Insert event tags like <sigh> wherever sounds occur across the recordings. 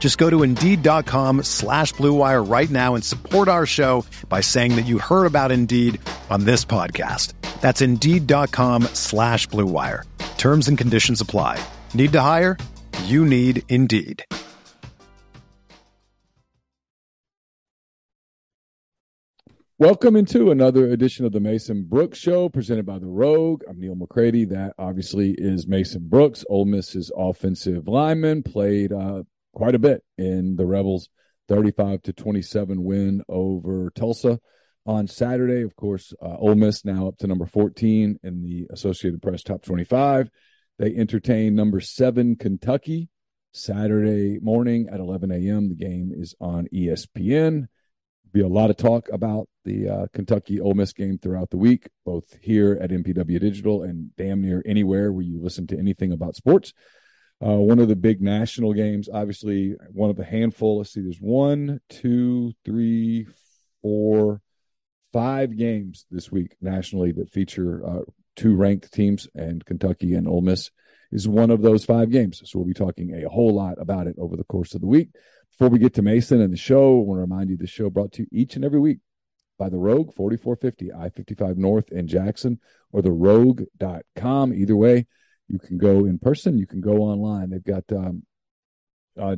Just go to Indeed.com slash BlueWire right now and support our show by saying that you heard about Indeed on this podcast. That's Indeed.com slash BlueWire. Terms and conditions apply. Need to hire? You need Indeed. Welcome into another edition of the Mason Brooks Show presented by The Rogue. I'm Neil McCready. That obviously is Mason Brooks. Ole Miss's offensive lineman played uh, quite a bit in the Rebels' 35 to 27 win over Tulsa on Saturday. Of course, uh, Ole Miss now up to number 14 in the Associated Press Top 25. They entertain number seven Kentucky Saturday morning at 11 a.m. The game is on ESPN be a lot of talk about the uh, Kentucky Ole Miss game throughout the week, both here at MPW Digital and damn near anywhere where you listen to anything about sports. Uh, one of the big national games, obviously, one of the handful. Let's see, there's one, two, three, four, five games this week nationally that feature uh, two ranked teams, and Kentucky and Ole Miss is one of those five games. So we'll be talking a whole lot about it over the course of the week. Before we get to Mason and the show, I want to remind you the show brought to you each and every week by the Rogue 4450 I 55 North in Jackson or the rogue.com. Either way, you can go in person, you can go online. They've got um, uh,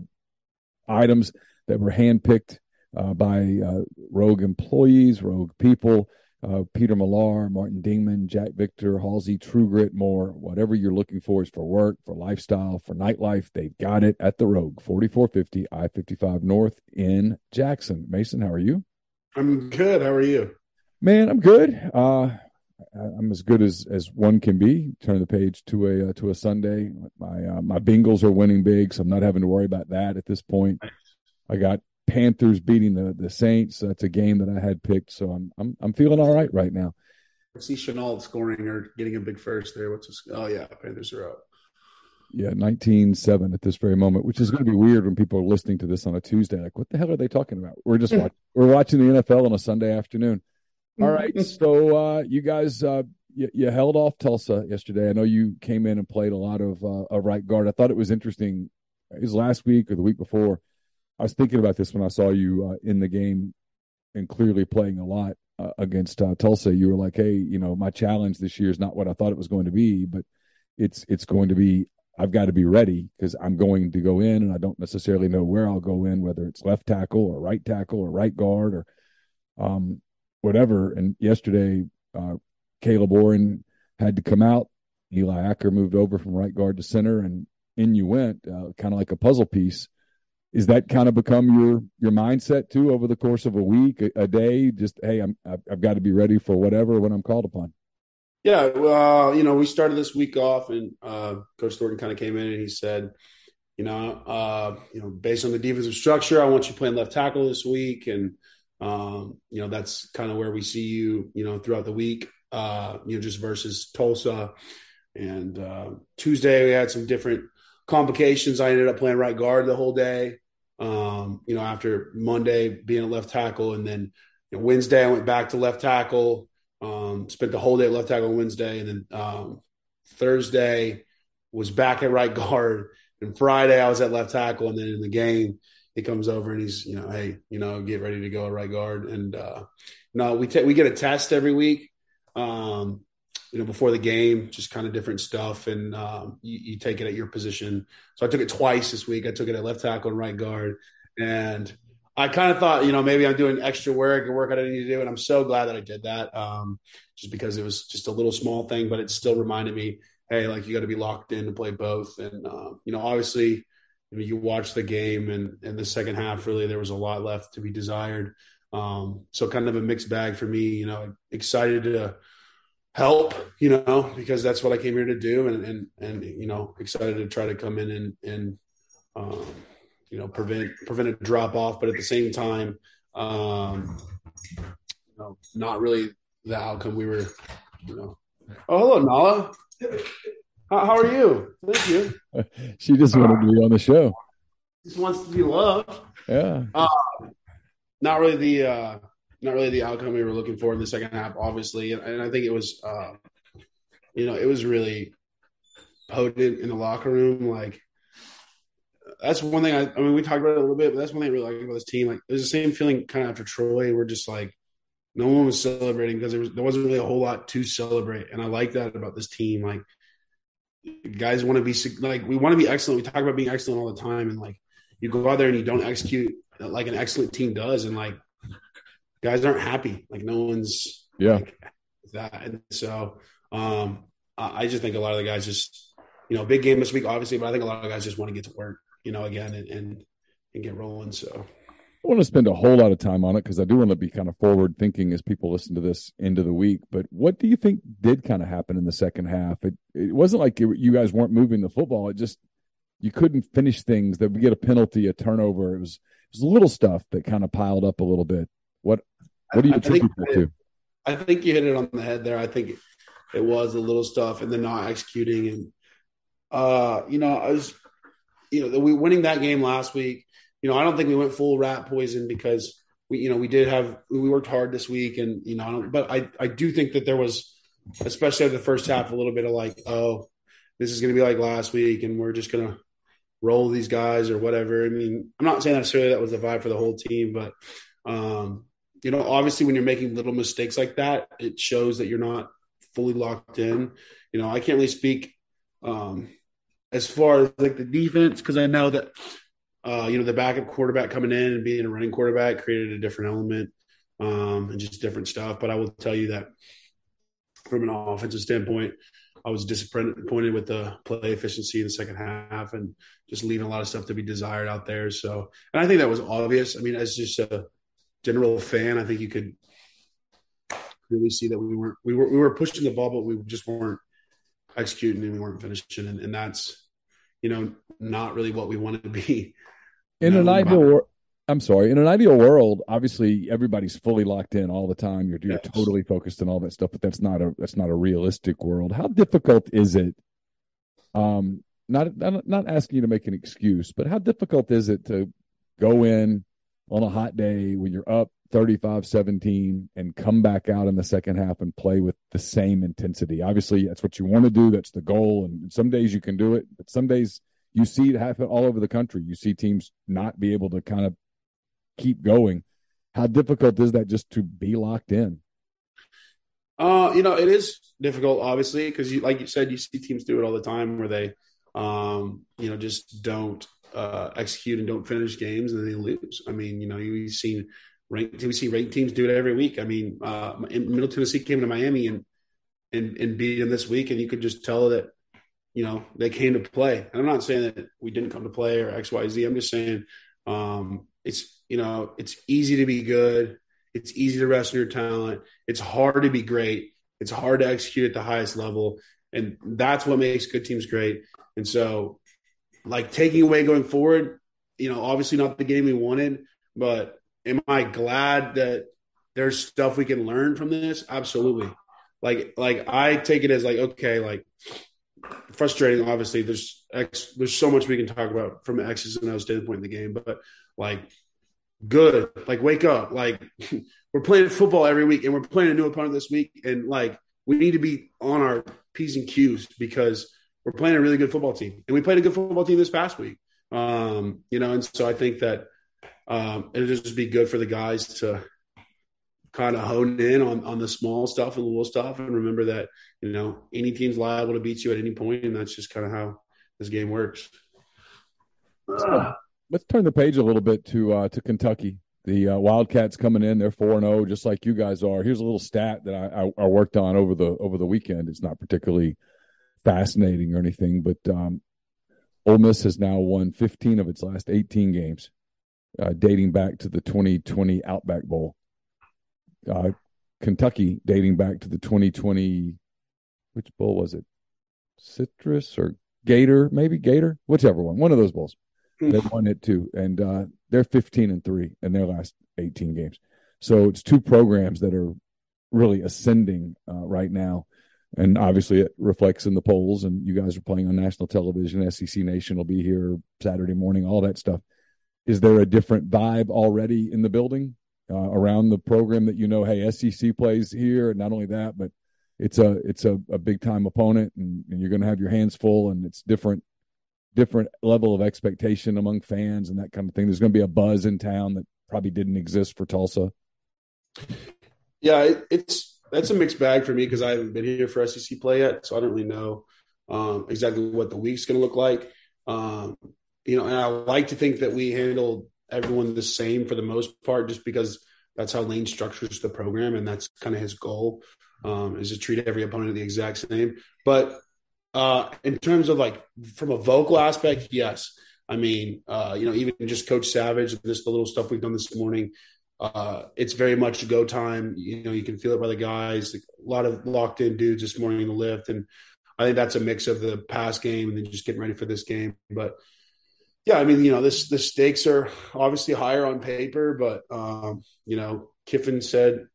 items that were handpicked uh, by uh, Rogue employees, Rogue people uh, Peter Millar, Martin Dingman, Jack Victor, Halsey, True Grit, more. Whatever you're looking for is for work, for lifestyle, for nightlife. They've got it at the Rogue, 4450 I 55 North in Jackson. Mason, how are you? I'm good. How are you? Man, I'm good. Uh, I'm as good as as one can be. Turn the page to a uh, to a Sunday. My uh, my Bengals are winning big, so I'm not having to worry about that at this point. I got Panthers beating the the Saints. That's a game that I had picked, so I'm I'm I'm feeling all right right now. I see Shenault scoring or getting a big first there. What's this? Oh yeah, Panthers are up. Yeah, 19-7 at this very moment, which is going to be weird when people are listening to this on a Tuesday. Like, what the hell are they talking about? We're just <laughs> watching, we're watching the NFL on a Sunday afternoon. All right, so uh, you guys, uh, you, you, held off Tulsa yesterday. I know you came in and played a lot of uh, a right guard. I thought it was interesting. It was last week or the week before I was thinking about this when I saw you uh, in the game and clearly playing a lot uh, against uh, Tulsa. You were like, "Hey, you know, my challenge this year is not what I thought it was going to be, but it's it's going to be. I've got to be ready because I'm going to go in, and I don't necessarily know where I'll go in, whether it's left tackle or right tackle or right guard or um, whatever." And yesterday, uh, Caleb Warren had to come out. Eli Acker moved over from right guard to center, and in you went, uh, kind of like a puzzle piece is that kind of become your your mindset too over the course of a week, a, a day? Just hey, I'm I've, I've, got to be ready for whatever when I'm called upon. Yeah, well, you know, we started this week off, and uh, Coach Thornton kind of came in and he said, you know, uh, you know, based on the defensive structure, I want you playing left tackle this week, and um, you know, that's kind of where we see you, you know, throughout the week. Uh, you know, just versus Tulsa. And uh, Tuesday we had some different complications. I ended up playing right guard the whole day. Um, you know, after Monday being a left tackle, and then you know, Wednesday I went back to left tackle. Um, spent the whole day left tackle on Wednesday, and then um, Thursday was back at right <laughs> guard, and Friday I was at left tackle, and then in the game he comes over and he's you know, hey, you know, get ready to go right guard, and uh, no, we take we get a test every week. Um, you know, before the game, just kind of different stuff, and um, you, you, take it at your position. So I took it twice this week. I took it at left tackle and right guard, and I kind of thought, you know, maybe I'm doing extra work and work I didn't need to do. And I'm so glad that I did that. Um, just because it was just a little small thing, but it still reminded me, hey, like you got to be locked in to play both. And, uh, you know, obviously, You watch the game and in the second half, really, there was a lot left to be desired. Um, so kind of a mixed bag for me, you know, excited to help, you know, because that's what I came here to do. And, and, and, you know, excited to try to come in and, and, um, you know, prevent, prevent a drop off, but at the same time, um, you know, not really the outcome we were, you know. Oh, hello, Nala. How, how are you? Thank you. <laughs> she just wanted to be on the show. Just wants to be loved. Yeah. Uh, not really the uh, not really the outcome we were looking for in the second half, obviously, and, and I think it was, uh, you know, it was really potent in the locker room. Like that's one thing. I, I mean, we talked about it a little bit, but that's one thing I really like about this team. Like, there's the same feeling kind of after Troy. We're just like no one was celebrating because there was there wasn't really a whole lot to celebrate, and I like that about this team. Like, guys want to be like we want to be excellent. We talk about being excellent all the time, and like you go out there and you don't execute like an excellent team does, and like guys aren't happy. Like no one's yeah like, that, and so um, I just think a lot of the guys just you know big game this week, obviously, but I think a lot of guys just want to get to work, you know, again and and, and get rolling. So. I want to spend a whole lot of time on it because I do want to be kind of forward thinking as people listen to this into the week. But what do you think did kind of happen in the second half? It it wasn't like it, you guys weren't moving the football. It just you couldn't finish things. That we get a penalty, a turnover. It was it was little stuff that kind of piled up a little bit. What what do you attribute that to? I think you hit it on the head there. I think it was the little stuff and then not executing and uh you know I was you know we winning that game last week you know, I don't think we went full rat poison because we, you know, we did have we worked hard this week, and you know, I but I I do think that there was, especially the first half, a little bit of like, oh, this is going to be like last week, and we're just going to roll these guys or whatever. I mean, I'm not saying necessarily that was the vibe for the whole team, but um, you know, obviously when you're making little mistakes like that, it shows that you're not fully locked in. You know, I can't really speak um, as far as like the defense because I know that uh, you know, the backup quarterback coming in and being a running quarterback created a different element um, and just different stuff. But I will tell you that from an offensive standpoint, I was disappointed with the play efficiency in the second half and just leaving a lot of stuff to be desired out there. So, and I think that was obvious. I mean, as just a general fan, I think you could really see that we weren't we were we were pushing the ball, but we just weren't executing and we weren't finishing, and, and that's you know not really what we wanted to be in an ideal world, I'm sorry. In an ideal world, obviously everybody's fully locked in all the time. You're, you're yes. totally focused on all that stuff, but that's not a that's not a realistic world. How difficult is it? Um, not not asking you to make an excuse, but how difficult is it to go in on a hot day when you're up 35-17 and come back out in the second half and play with the same intensity? Obviously, that's what you want to do. That's the goal, and some days you can do it, but some days you see it happen all over the country. You see teams not be able to kind of keep going. How difficult is that just to be locked in? Uh, you know, it is difficult, obviously, because you, like you said, you see teams do it all the time where they, um, you know, just don't uh, execute and don't finish games and they lose. I mean, you know, you've seen ranked, we see ranked teams do it every week. I mean, uh, Middle Tennessee came to Miami and and and beat them this week, and you could just tell that you know, they came to play. And I'm not saying that we didn't come to play or X, Y, Z. I'm just saying um, it's you know it's easy to be good. It's easy to rest on your talent. It's hard to be great. It's hard to execute at the highest level, and that's what makes good teams great. And so, like taking away going forward, you know, obviously not the game we wanted, but am I glad that there's stuff we can learn from this? Absolutely. Like, like I take it as like, okay, like frustrating. Obviously, there's X, there's so much we can talk about from X's and O's standpoint in the game, but like good, like wake up, like <laughs> we're playing football every week and we're playing a new opponent this week, and like we need to be on our p's and q's because we're playing a really good football team, and we played a good football team this past week. Um, you know, and so I think that um, it'll just be good for the guys to kind of hone in on, on the small stuff and the little stuff and remember that, you know, any team's liable to beat you at any point, and that's just kind of how this game works. <sighs> Let's turn the page a little bit to uh, to Kentucky. The uh, Wildcats coming in, they're four and zero, just like you guys are. Here's a little stat that I, I, I, worked on over the over the weekend. It's not particularly fascinating or anything, but um, Ole Miss has now won 15 of its last 18 games, uh, dating back to the 2020 Outback Bowl. Uh, Kentucky, dating back to the 2020, which bowl was it? Citrus or Gator, maybe Gator, whichever one, one of those bowls. They <laughs> won it too, and uh, they're 15 and three in their last 18 games. So it's two programs that are really ascending uh, right now, and obviously it reflects in the polls. And you guys are playing on national television. SEC Nation will be here Saturday morning. All that stuff. Is there a different vibe already in the building uh, around the program that you know? Hey, SEC plays here. And not only that, but it's a it's a, a big time opponent, and, and you're going to have your hands full, and it's different different level of expectation among fans and that kind of thing. There's going to be a buzz in town that probably didn't exist for Tulsa. Yeah, it, it's that's a mixed bag for me because I haven't been here for SEC play yet, so I don't really know um, exactly what the week's going to look like. Um, you know, and I like to think that we handled everyone the same for the most part, just because that's how Lane structures the program, and that's kind of his goal um, is to treat every opponent the exact same. But uh, in terms of like from a vocal aspect, yes. I mean, uh, you know, even just Coach Savage, just the little stuff we've done this morning, uh, it's very much go time. You know, you can feel it by the guys. A lot of locked in dudes this morning in the lift, and I think that's a mix of the past game and then just getting ready for this game. But yeah, I mean, you know, this the stakes are obviously higher on paper, but um, you know, Kiffin said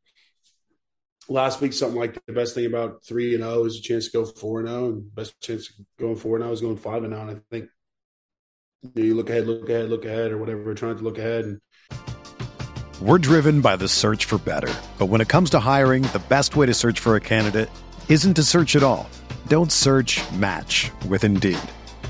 last week something like the best thing about three and zero oh is a chance to go four and zero, oh, and best chance going four and zero oh is going five and zero. And I think you look ahead, look ahead, look ahead, or whatever. Trying to look ahead. And... We're driven by the search for better, but when it comes to hiring, the best way to search for a candidate isn't to search at all. Don't search. Match with Indeed.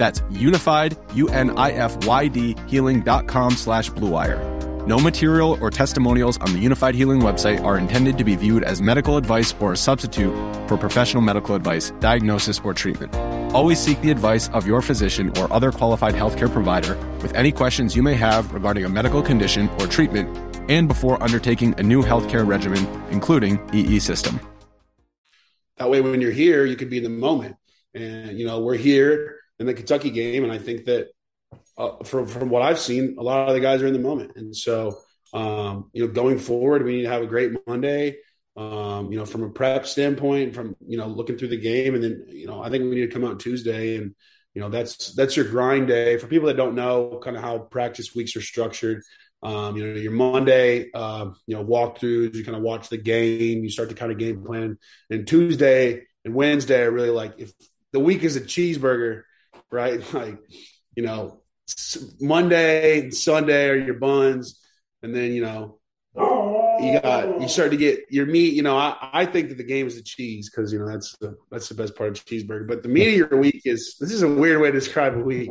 That's unified, U-N-I-F-Y-D, healing.com slash bluewire. No material or testimonials on the Unifyd Healing website are intended to be viewed as medical advice or a substitute for professional medical advice, diagnosis, or treatment. Always seek the advice of your physician or other qualified healthcare provider with any questions you may have regarding a medical condition or treatment and before undertaking a new healthcare regimen, including EE system. That way, when you're here, you can be in the moment. And, you know, we're here in the Kentucky game, and I think that uh, from from what I've seen, a lot of the guys are in the moment, and so um, you know, going forward, we need to have a great Monday. Um, you know, from a prep standpoint, from you know, looking through the game, and then you know, I think we need to come out Tuesday, and you know, that's that's your grind day. For people that don't know, kind of how practice weeks are structured, um, you know, your Monday, uh, you know, walkthroughs, you kind of watch the game, you start to kind of game plan, and Tuesday and Wednesday are really like if the week is a cheeseburger right? <laughs> Like, you know, Monday and Sunday are your buns, and then you know, you got you start to get your meat. You know, I, I think that the game is the cheese because you know that's the that's the best part of cheeseburger. But the meat of your week is this is a weird way to describe a week.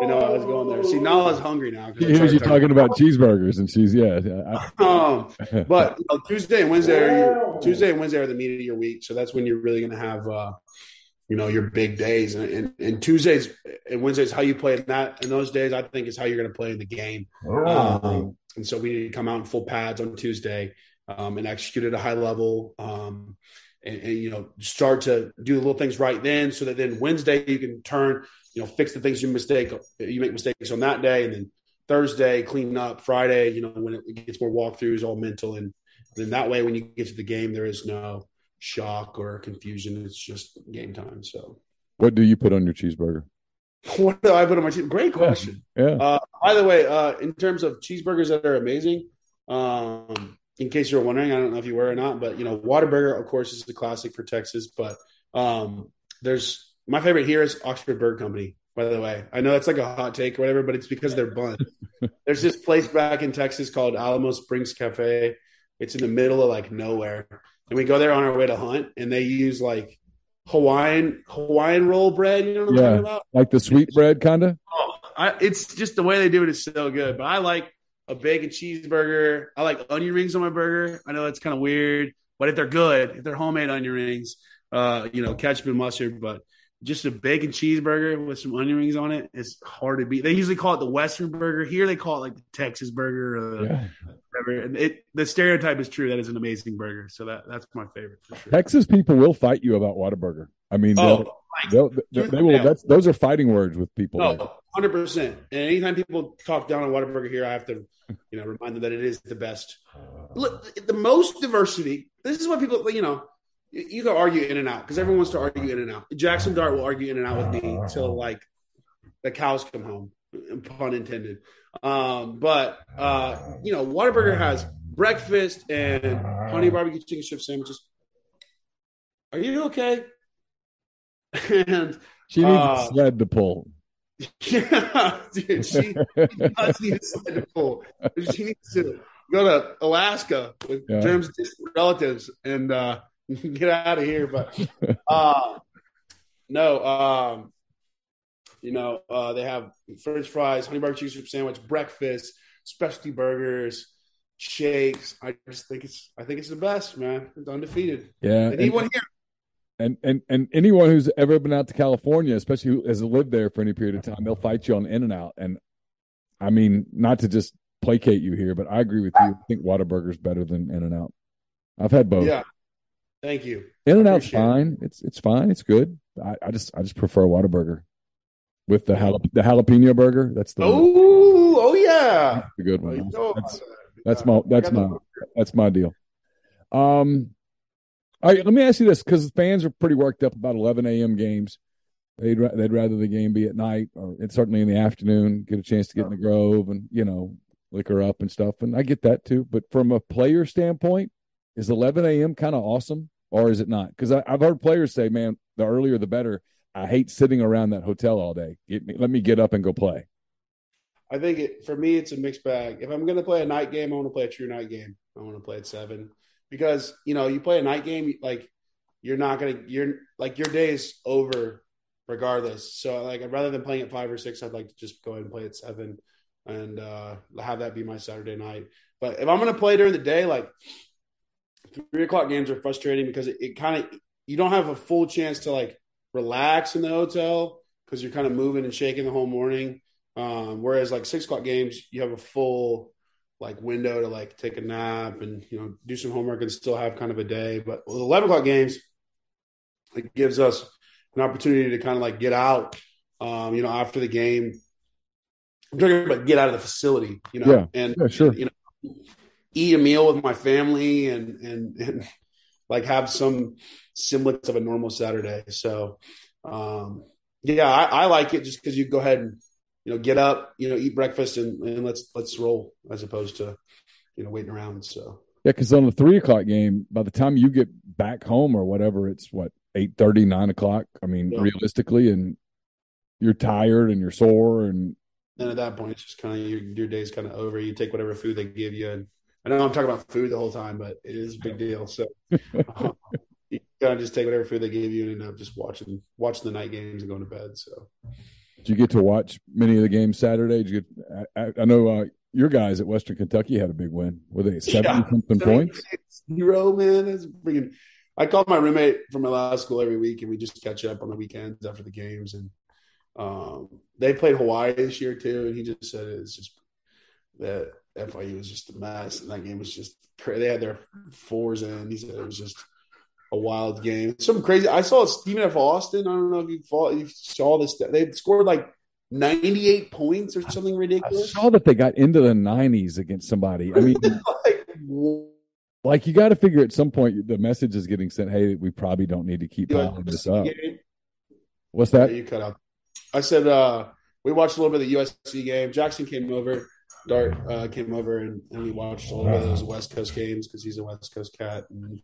You know, I was going there. See, Nala's hungry now. He hears you talking about cheeseburgers, and she's yeah. <laughs> um, but you know, Tuesday and Wednesday are your, Tuesday and Wednesday are the meat of your week, so that's when you're really going to have uh, you know your big days. And, and, and, Tuesdays and Wednesdays, how you play in that in those days, I think is how you're going to play in the game. Um, and so we need to come out in full pads on Tuesday um, and execute at a high level. Um, and, and, you know start to do the little things right then, so that then Wednesday you can turn, you know, fix the things you mistake you make mistakes on that day, and then Thursday clean up. Friday, you know, when it gets more walkthroughs, all mental, and then that way when you get to the game, there is no shock or confusion. It's just game time. So, what do you put on your cheeseburger? <laughs> What do I put on my cheeseburger? Great question. Yeah. yeah. Uh, by the way, uh, in terms of cheeseburgers that are amazing, um, in case you're wondering, I don't know if you were or not, but you know, Whataburger, of course, is the classic for Texas. But um, there's my favorite here is Oxford Burger Company. By the way, I know that's like a hot take or whatever, but it's because they're bun. <laughs> there's this place back in Texas called Alamo Springs Cafe. It's in the middle of like nowhere, and we go there on our way to hunt, and they use like Hawaiian Hawaiian roll bread. You know what I'm talking about? Like the sweet bread, kind of. Oh, I, it's just the way they do it is so good. But I like a bacon cheeseburger. I like onion rings on my burger. I know that's kind of weird, but if they're good, if they're homemade onion rings, uh, you know, ketchup and mustard, but just a bacon cheeseburger with some onion rings on it is hard to beat. They usually call it the Western burger. Here they call it like the Texas burger or the, yeah. whatever. And it the stereotype is true. That is an amazing burger. So that that's my favorite for sure. Texas people will fight you about Whataburger. I mean, oh, they'll, they'll, they will. That's those are fighting words with people. Oh, hundred percent. And anytime people talk down on Whataburger here, I have to, you know, remind them that it is the best. Look, the most diversity. This is what people, you know, you can argue in and out because everyone wants to argue in and out. Jackson Dart will argue in and out with me until like the cows come home, pun intended. Um, but uh, you know, Whataburger has breakfast and honey barbecue chicken strip sandwiches. Are you okay? <laughs> and she needs uh, a sled to pull. <laughs> Yeah, dude, she does need a sled to pull. She needs to go to Alaska with yeah. Germ's relatives and uh, <laughs> get out of here. But uh, no, um, you know, uh, they have French fries, honey barbecue chicken sandwich, breakfast, specialty burgers, shakes. I just think it's, I think it's the best, man. It's undefeated. Yeah, they need here. And and and anyone who's ever been out to California, especially who has lived there for any period of time, they'll fight you on In and Out. And I mean, not to just placate you here, but I agree with you. I think Whataburger's better than In and Out. I've had both. Yeah. Thank you. In and Out's fine. It. It's it's fine. It's good. I, I just I just prefer a Whataburger with the jalap- the jalapeno burger. That's the oh oh yeah, that's the good one. That's, that's my that's my that's my deal. Um, all right, let me ask you this because the fans are pretty worked up about 11 a.m. games. They'd they'd rather the game be at night or certainly in the afternoon. Get a chance to get in the Grove and you know liquor up and stuff. And I get that too. But from a player standpoint, is 11 a.m. kind of awesome? Or is it not? Because I've heard players say, "Man, the earlier the better." I hate sitting around that hotel all day. Let me get up and go play. I think it, for me, it's a mixed bag. If I'm going to play a night game, I want to play a true night game. I want to play at seven because you know you play a night game, like you're not going to you're like your day is over regardless. So like rather than playing at five or six, I'd like to just go ahead and play at seven and uh, have that be my Saturday night. But if I'm going to play during the day, like three o'clock games are frustrating because it, it kind of you don't have a full chance to like relax in the hotel because you're kind of moving and shaking the whole morning. Um, whereas like six o'clock games, you have a full like window to like take a nap and you know do some homework and still have kind of a day. But with eleven o'clock games, it gives us an opportunity to kind of like get out. Um, you know, after the game, I'm talking about get out of the facility. You know, yeah, and yeah, sure. You know, eat a meal with my family and and and like have some semblance of a normal Saturday. So um, yeah, I, I, like it just because you go ahead and you know get up, you know, eat breakfast and, and let's let's roll as opposed to you know waiting around. So yeah, because on the three o'clock game, by the time you get back home or whatever, it's what eight thirty, nine o'clock. I mean, yeah. realistically, and you're tired and you're sore and and at that point, it's just kind of your, your day's kind of over. You take whatever food they give you and I know I'm talking about food the whole time, but it is a big deal. So um, <laughs> you gotta just take whatever food they give you and end up just watching watching the night games and going to bed. So did you get to watch many of the games Saturday? Did you get, I, I know uh, your guys at Western Kentucky had a big win. Were they seventy yeah, something points? Zero man. That's freaking. I call my roommate from my last school every week, and we just catch up on the weekends after the games. And um, they played Hawaii this year too, and he just said it's just that FIU was just a mess, and that game was just they had their fours in. He said it was just a wild game. Some crazy. I saw Stephen F. Austin. I don't know if you, follow, you saw this. They scored like 98 points or something ridiculous. I saw that they got into the 90s against somebody. I mean, <laughs> like, like, you got to figure at some point the message is getting sent. Hey, we probably don't need to keep piling this up. Game? What's that? Yeah, you cut out. I said uh, we watched a little bit of the USC game. Jackson came over. Dart uh, came over and, and, we watched a bit of those West Coast games because he's a West Coast cat. And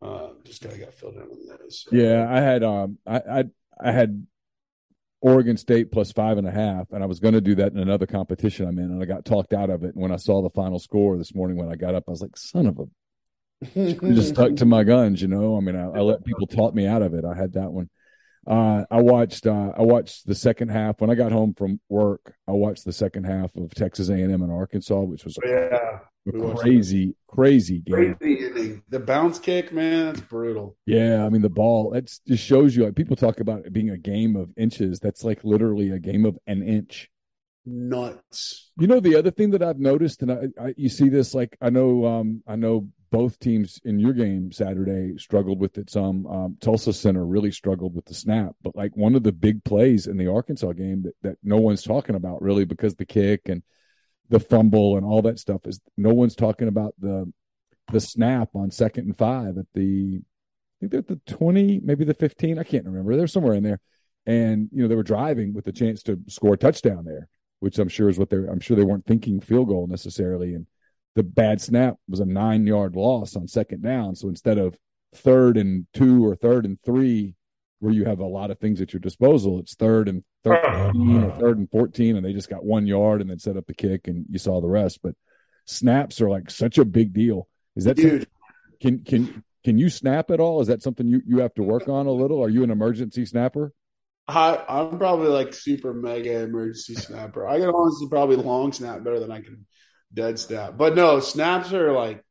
uh, just kind of got filled in on those. So. Yeah, I had um, I, I I had Oregon State plus five and a half, and I was going to do that in another competition I'm in, and I got talked out of it. And when I saw the final score this morning when I got up, I was like, "Son of a." <laughs> just stuck to my guns, you know. I mean, I, I, let people talk me out of it. I had that one. Uh, I watched. Uh, I watched the second half when I got home from work. I watched the second half of Texas A&M and Arkansas, which was yeah crazy, crazy game. Crazy. The bounce kick, man, that's brutal. Yeah, I mean the ball. It just shows you. Like people talk about it being a game of inches. That's like literally a game of an inch. Nuts. You know the other thing that I've noticed, and I, I you see this like I know um I know both teams in your game Saturday struggled with it some. Um, Tulsa Center really struggled with the snap, but like one of the big plays in the Arkansas game that, that no one's talking about really because the kick and the fumble and all that stuff is no one's talking about the the snap on second and five at the I think they're at the twenty, maybe the fifteen. I can't remember. They're somewhere in there, and you know they were driving with the chance to score a touchdown there, which I'm sure is what they're. I'm sure they weren't thinking field goal necessarily, and the bad snap was a nine yard loss on second down. So instead of third and two or third and three, where you have a lot of things at your disposal. It's third and thirteen or uh-huh. third and fourteen, and they just got one yard and then set up the kick, and you saw the rest. But snaps are like such a big deal. Is that Dude. can can can you snap at all? Is that something you you have to work on a little? Are you an emergency snapper? I, I'm probably like super mega emergency snapper. I can honestly probably long snap better than I can dead snap. But no, snaps are like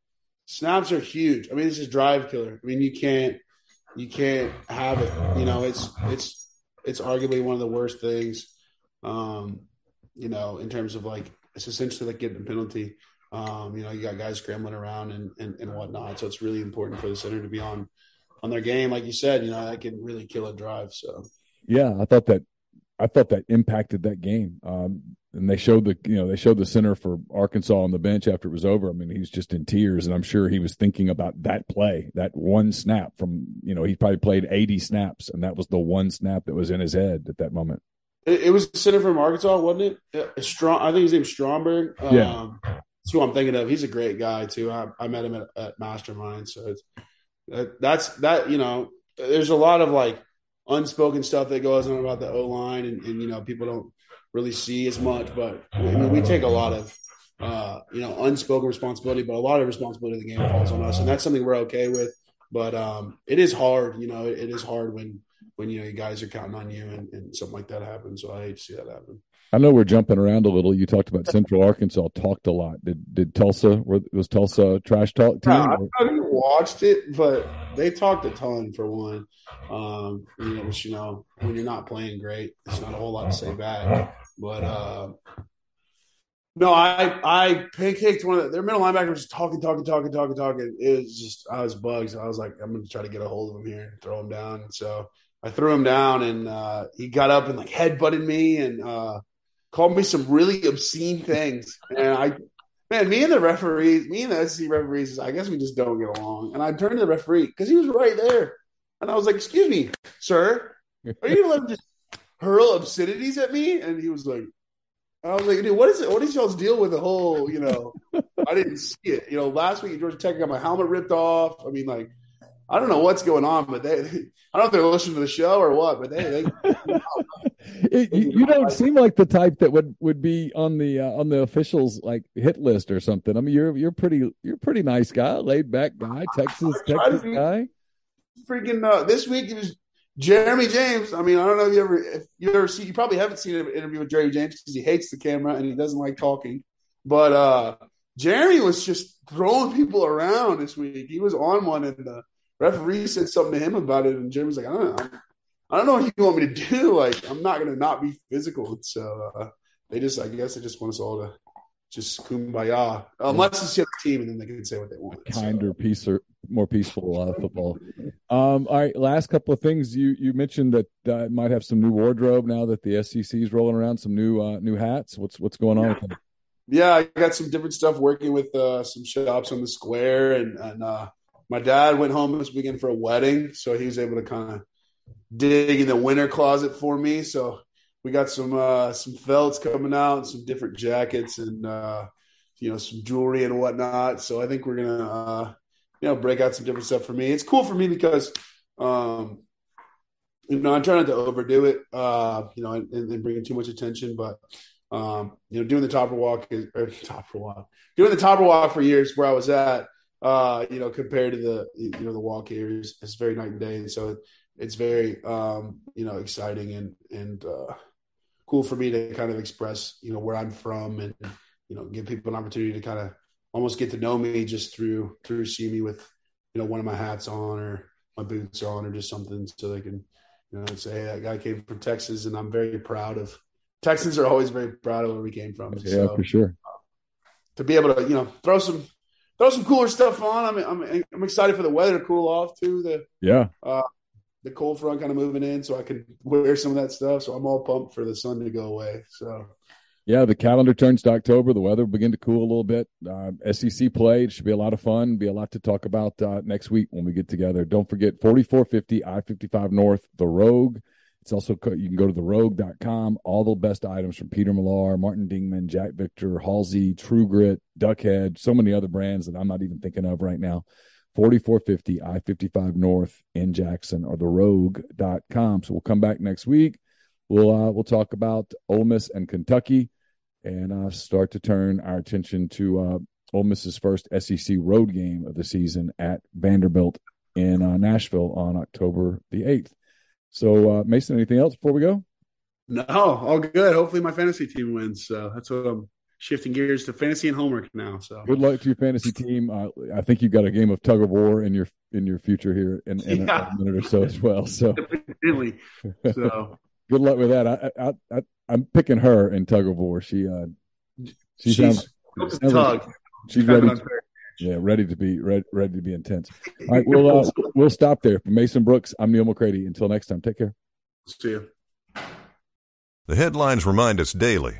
snaps are huge. I mean, this is drive killer. I mean, you can't you can't have it. You know, it's it's it's arguably one of the worst things. Um, you know, in terms of like it's essentially like getting a penalty. Um, you know, you got guys scrambling around and, and and whatnot. So it's really important for the center to be on on their game. Like you said, you know, that can really kill a drive. So yeah, I thought that I thought that impacted that game. Um, and they showed the you know they showed the center for Arkansas on the bench after it was over. I mean, he was just in tears, and I'm sure he was thinking about that play, that one snap from you know he probably played 80 snaps, and that was the one snap that was in his head at that moment. It, it was the center from Arkansas, wasn't it? Strong, I think his name's Stromberg. Yeah. Um, that's who I'm thinking of. He's a great guy too. I, I met him at, at Mastermind, so it's that's that. You know, there's a lot of like unspoken stuff that goes on about the O line, and, and, you know people don't really see as much. But I mean, we take a lot of uh, you know unspoken responsibility, but a lot of responsibility of the game falls on us, and that's something we're okay with. But um, it is hard, you know, it is hard when when you know you guys are counting on you and, and something like that happens. So I hate to see that happen. I know we're jumping around a little. You talked about Central Arkansas, talked a lot. Did did Tulsa was Tulsa trash talk team? No, I haven't watched it, but they talked a ton for one. Um, you know, which you know, when you're not playing great, it's not a whole lot to say back. But uh, no, I I pancaked one of the, their middle linebackers talking, talking, talking, talking, talking. It was just I was bugged. So I was like, I'm gonna try to get a hold of him here throw him down. So I threw him down, and uh, he got up and like head butted me and uh, called me some really obscene things. And I, man, me and the referees, me and the SEC referees, I guess we just don't get along. And I turned to the referee because he was right there, and I was like, "Excuse me, sir, are you gonna let just hurl obscenities at me?" And he was like, I was like, dude, what is it? What is y'all's deal with the whole, you know, I didn't see it. You know, last week Georgia Tech got my helmet ripped off. I mean, like, I don't know what's going on, but they, I don't know if they're listening to the show or what, but they, they it, you, you, don't seem like the type that would would be on the uh, on the officials like hit list or something. I mean, you're you're pretty you're pretty nice guy, laid back guy, Texas Texas guy. Freaking uh, this week it was Jeremy James. I mean, I don't know if you ever if you ever see you probably haven't seen an interview with Jeremy James because he hates the camera and he doesn't like talking. But uh Jeremy was just throwing people around this week. He was on one and the referee said something to him about it, and Jeremy's like, I don't know. I don't know what you want me to do. <laughs> Like, I'm not going to not be physical. So uh, they just, I guess, they just want us all to just kumbaya, unless it's the other team, and then they can say what they want. Kinder, so. or more peaceful uh, football. Um, all right, last couple of things. You you mentioned that uh, might have some new wardrobe now that the SEC is rolling around. Some new uh, new hats. What's what's going on? Yeah. yeah, I got some different stuff working with uh, some shops on the square, and and uh, my dad went home this weekend for a wedding, so he was able to kind of dig in the winter closet for me. So we got some uh, some felts coming out, some different jackets, and uh, you know some jewelry and whatnot. So I think we're gonna uh, you know break out some different stuff for me. It's cool for me because um, you know I'm trying not to overdo it, uh, you know, and, and too much attention, but. Um, you know, doing the topper walk is or <laughs> topper walk, doing the topper walk for years where I was at, uh, you know, compared to the you know the walk here is, is very night and day. And so it's very um, you know exciting and and uh, cool for me to kind of express you know where I'm from and you know give people an opportunity to kind of almost get to know me just through through seeing me with you know one of my hats on or my boots on or just something so they can you know say hey, that guy came from Texas and I'm very proud of Texans are always very proud of where we came from. Yeah, so, for sure. Uh, to be able to you know throw some throw some cooler stuff on. I mean, I'm I'm excited for the weather to cool off too. The yeah, uh, the cold front kind of moving in, so I could wear some of that stuff. So I'm all pumped for the sun to go away. So. Yeah, the calendar turns to October. The weather will begin to cool a little bit. Uh, SEC play it should be a lot of fun. Be a lot to talk about uh, next week when we get together. Don't forget 4450 I 55 North, The Rogue. It's also you can go to therogue.com. All the best items from Peter Millar, Martin Dingman, Jack Victor, Halsey, True Grit, Duckhead, so many other brands that I'm not even thinking of right now. 4450 I 55 North in Jackson or the therogue.com. So we'll come back next week. We'll uh, we'll talk about Ole Miss and Kentucky and uh, start to turn our attention to uh, Ole Miss's first SEC road game of the season at Vanderbilt in uh, Nashville on October the 8th. So, uh, Mason, anything else before we go? No, all good. Hopefully, my fantasy team wins. So that's what I'm shifting gears to fantasy and homework now. So good luck to your fantasy team. Uh, I think you've got a game of tug of war in your in your future here in, in yeah. a, a, minute or so as well. So <laughs> really, so <laughs> good luck with that. I, I, I am picking her in tug of war. She uh she she's sounds, tug. She's ready. To, yeah, ready to be ready, ready to be intense. All right, we'll uh, we'll stop there. For Mason Brooks, I'm Neil McCready. Until next time, take care. See you. The headlines remind us daily